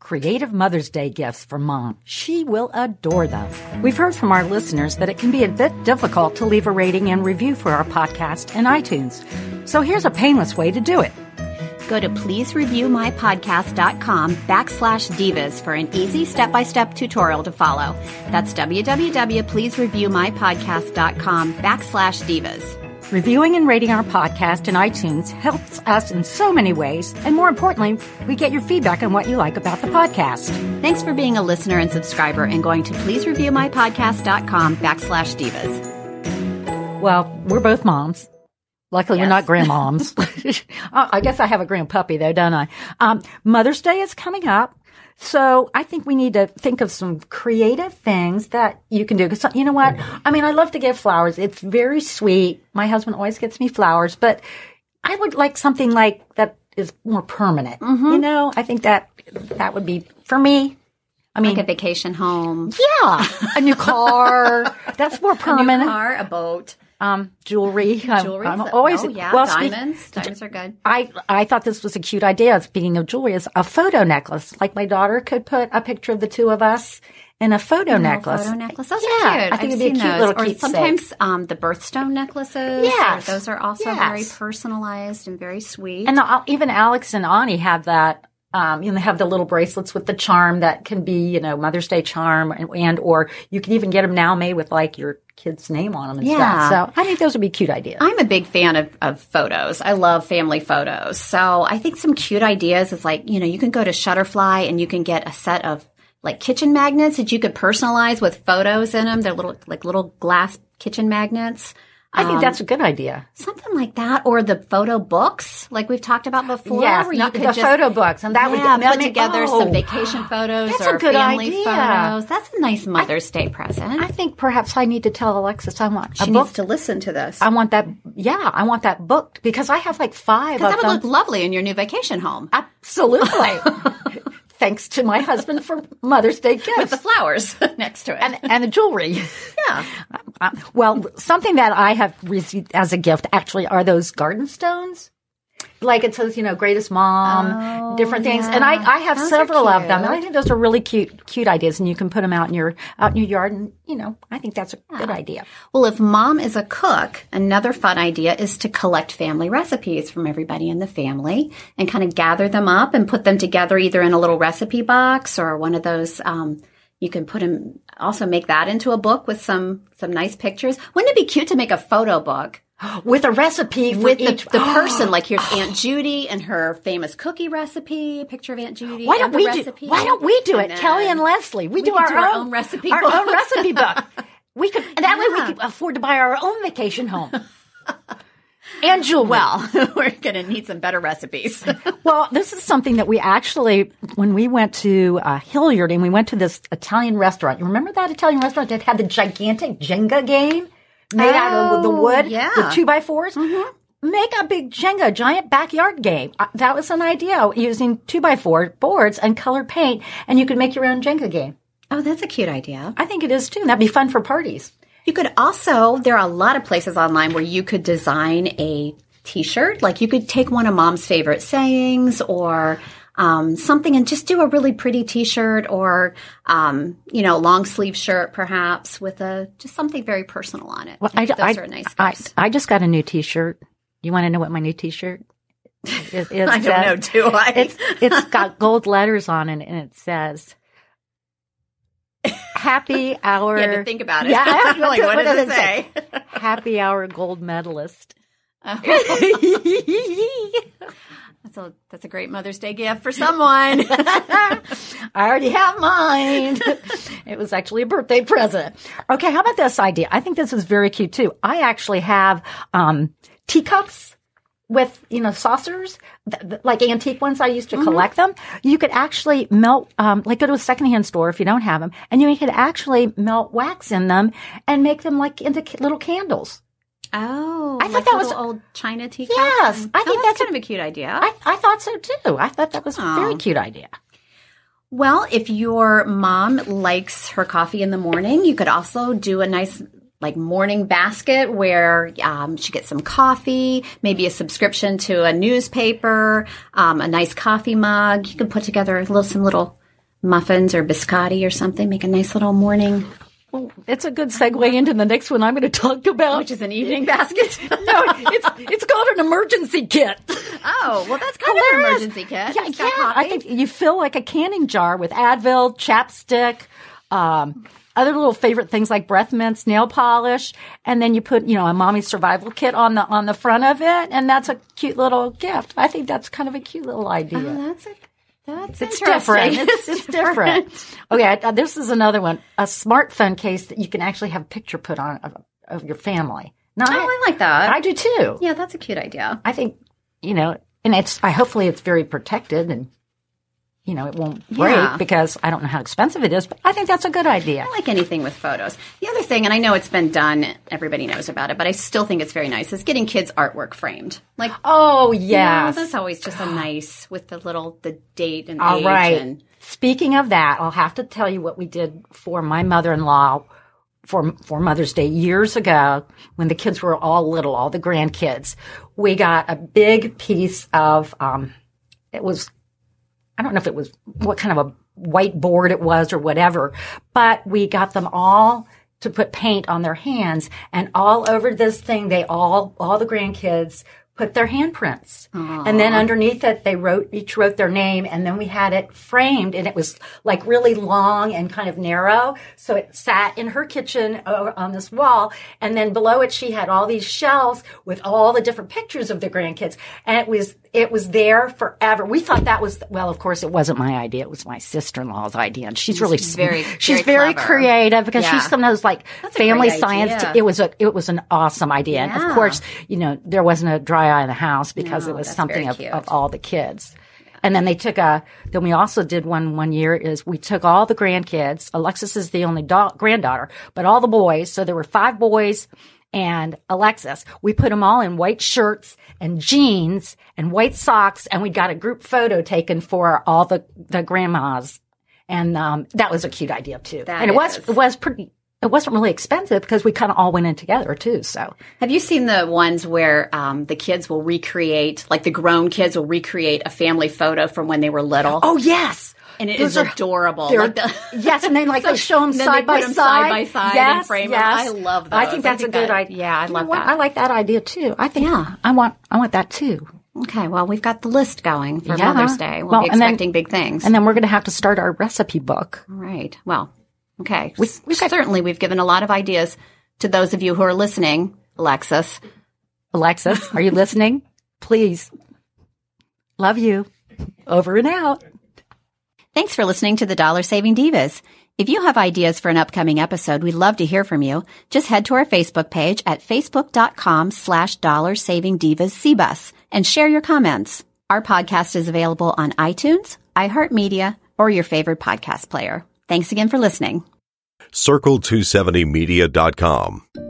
Creative Mother's Day gifts for mom. She will adore them. We've heard from our listeners that it can be a bit difficult to leave a rating and review for our podcast in iTunes. So here's a painless way to do it. Go to pleasereviewmypodcast.com backslash divas for an easy step-by-step tutorial to follow. That's www.pleasereviewmypodcast.com backslash divas. Reviewing and rating our podcast in iTunes helps us in so many ways, and more importantly, we get your feedback on what you like about the podcast. Thanks for being a listener and subscriber and going to pleasereviewmypodcast.com backslash divas. Well, we're both moms. Luckily, Yes. we're not grandmoms. I guess I have a grandpuppy though, don't I? Um, Mother's Day is coming up. So I think we need to think of some creative things that you can do. Cause you know what? Mm-hmm. I mean, I love to give flowers. It's very sweet. My husband always gets me flowers, but I would like something like that is more permanent. Mm-hmm. You know, I think that that would be for me. I mean, Like a vacation home, yeah, a new car. That's more a permanent. car, a boat, Um, jewelry. I'm- jewelry. I'm always oh, yeah, well, speak- diamonds. diamonds are good. I I thought this was a cute idea. Speaking of jewelry, is a photo necklace. Like my daughter could put a picture of the two of us in a photo necklace. Photo necklace. Those Yeah, are cute. I think I've it'd be a cute those. little or keepsake. sometimes um, the birthstone necklaces. Yes. Those are also Yes. very personalized and very sweet. And uh, even Alex and Ani have that. Um, you know, they have the little bracelets with the charm that can be, you know, Mother's Day charm, and, and or you can even get them now made with like your kid's name on them and Yeah. stuff. So I think those would be cute ideas. I'm a big fan of, of photos. I love family photos. So I think some cute ideas is like, you know, you can go to Shutterfly and you can get a set of like kitchen magnets that you could personalize with photos in them. They're little, like little glass kitchen magnets. I think Um, that's a good idea. Something like that, or the photo books, like we've talked about before. Yes, where you could the just- photo books, and that would yeah, I put together oh. some vacation photos That's a or good family idea. photos. That's a nice Mother's Day present. I think perhaps I need to tell Alexis I want she a book needs to listen to this. I want that. Yeah, I want that booked because I have like five of Because that would them. look lovely in your new vacation home Absolutely. Thanks to my husband for Mother's Day with gifts the flowers next to it. and, and the jewelry. yeah. Uh, well, something that I have received as a gift actually are those garden stones. Like it says, you know, greatest mom, Oh, different things, yeah. and I, I have Those several of them, and. I think those are really cute, cute ideas, and you can put them out in your out in your yard, and you know, I think that's a good idea. Well, if mom is a cook, another fun idea is to collect family recipes from everybody in the family and kind of gather them up and put them together either in a little recipe box or one of those. Um, you can put them, also make that into a book with some some nice pictures. Wouldn't it be cute to make a photo book With a recipe for with the, each the person? Like here's Aunt Judy and her famous cookie recipe, picture of Aunt Judy. Why don't the we recipe. do? Why don't we do And it, Kelly and Leslie? We, do, our, do own, our own recipe our book. own recipe book. We could that way we could afford to buy our own vacation home and jewelry. Well, we're going to need some better recipes. Well, this is something that we actually, when we went to uh, Hilliard and we went to this Italian restaurant. You remember that Italian restaurant that had the gigantic Jenga game made out of the Oh, wood, yeah. the two by 4s Make a big Jenga, giant backyard game. Uh, that was an idea using two by four boards and colored paint, and you could make your own Jenga game. oh, that's a cute idea. I think it is too. That'd be fun for parties. You could also, there are a lot of places online where you could design a t shirt. Like you could take one of mom's favorite sayings or um, something and just do a really pretty t shirt or, um, you know, long sleeve shirt perhaps with a just something very personal on it. Well, I I, think I, are nice gifts. I just got a new T-shirt. You want to know what my new T-shirt? It, I don't says- know, do I? It's it's got gold letters on it, and it says "Happy Hour." You had to think about it. Yeah, I have to- like, what what does it say? Happy Hour Gold Medalist. That's a that's a great Mother's Day gift for someone. I already have mine. it was actually a birthday present. Okay, how about this idea? I think this is very cute too. I actually have um, teacups with you know saucers, th- th- like antique ones. I used to Mm-hmm. collect them. You could actually melt, um, like go to a secondhand store if you don't have them, and you could actually melt wax in them and make them like into ca- little candles. Oh, I thought like that was- old china teacups. Yes, and- I Oh, think that's, that's a- kind of a cute idea. I, I thought so too. I thought that was a very cute idea. Well, if your mom likes her coffee in the morning, you could also do a nice like morning basket where um, she gets some coffee, maybe a subscription to a newspaper, um, a nice coffee mug. You can put together a little some little muffins or biscotti or something. Make a nice little morning, Well, it's a good segue into the next one I'm going to talk about. which is an evening basket. no, it's it's called an emergency kit. oh, well, that's kind of an emergency kit. Yeah, yeah. I think you fill like a canning jar with Advil, chapstick, um, other little favorite things like breath mints, nail polish, and then you put you know a mommy survival kit on the on the front of it, and that's a cute little gift. I think that's kind of a cute little idea. Oh, that's a, that's It's different. It's, it's different. Okay, I- uh, this is another one. A smartphone case that you can actually have a picture put on of, of your family. Now, Oh, I like that. I do too. yeah, that's a cute idea. I think, you know, and it's, I hopefully it's very protected and, you know, it won't break Yeah. because I don't know how expensive it is, but I think that's a good idea. I like anything with photos. The other thing, and I know it's been done, everybody knows about it, but I still think it's very nice, is getting kids' artwork framed. Like, Oh, you know, that's always just a nice with the little the date and All age. right. And, Speaking of that, I'll have to tell you what we did for my mother-in-law for for Mother's Day years ago when the kids were all little, all the grandkids. We got a big piece of um it was I don't know if it was what kind of a whiteboard it was or whatever, but we got them all to put paint on their hands and all over this thing they all all the grandkids put their handprints. And then underneath it they wrote each wrote their name and then we had it framed and it was like really long and kind of narrow. So it sat in her kitchen on this wall and then below it she had all these shelves with all the different pictures of the grandkids and it was it was there forever. We thought that was well of course it wasn't my idea. It was my sister-in-law's idea and she's really very- she's very very, creative because Yeah. she's some of those like That's family science. idea. It was a it was an awesome idea, and of course, you know there wasn't a dry eye in the house because No, it was something of, of all the kids. And then they took a. Then we also did one one year. Is we took all the grandkids. Alexis is the only da- granddaughter, but all the boys. So there were five boys and Alexis. We put them all in white shirts and jeans and white socks, and we got a group photo taken for all the the grandmas and um, that was a cute idea too. That and it was it was pretty. It wasn't really expensive because we kind of all went in together too. So have you seen the ones where um, the kids will recreate, like the grown kids will recreate a family photo from when they were little? oh yes, and it Those is are- adorable. Like the- yes, and then like they show them they side put by 'em side, side by side yes, and frame yes. I love that. I think I that's think a good that- idea. yeah, I love that. I like that idea too. I think Yeah. I want I want that too. okay, well, we've got the list going for Yeah. Mother's Day. We'll Well, be and then- expecting big things. And then we're going to have to start our recipe book. Right. Well, okay. We- we've got- Certainly, we've given a lot of ideas to those of you who are listening, Alexis. Alexis, are you listening? Please, love you. Over and out. Thanks for listening to the Dollar Saving Divas. If you have ideas for an upcoming episode, we'd love to hear from you. Just head to our Facebook page at facebook.com slash dollar saving divas CBUS and share your comments. Our podcast is available on iTunes, iHeartMedia, or your favorite podcast player. Thanks again for listening. Circle270media.com.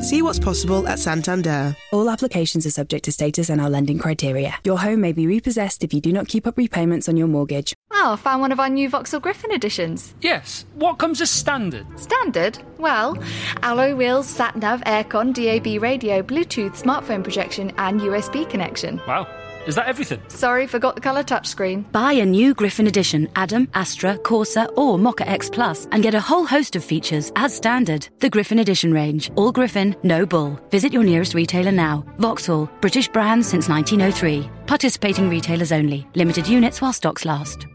See what's possible at Santander. All applications are subject to status and our lending criteria. Your home may be repossessed if you do not keep up repayments on your mortgage. Oh, I found one of our new Vauxhall Griffin editions. Yes. What comes as standard? Standard? Well, alloy wheels, sat nav, aircon, DAB radio, Bluetooth, smartphone projection, and USB connection. Wow. Is that everything? Sorry, forgot the colour touchscreen. Buy a new Griffin Edition, Adam, Astra, Corsa, or Mokka X Plus, and get a whole host of features as standard. The Griffin Edition range. All Griffin, no bull. Visit your nearest retailer now. Vauxhall, British brand since 1903. Participating retailers only. Limited units while stocks last.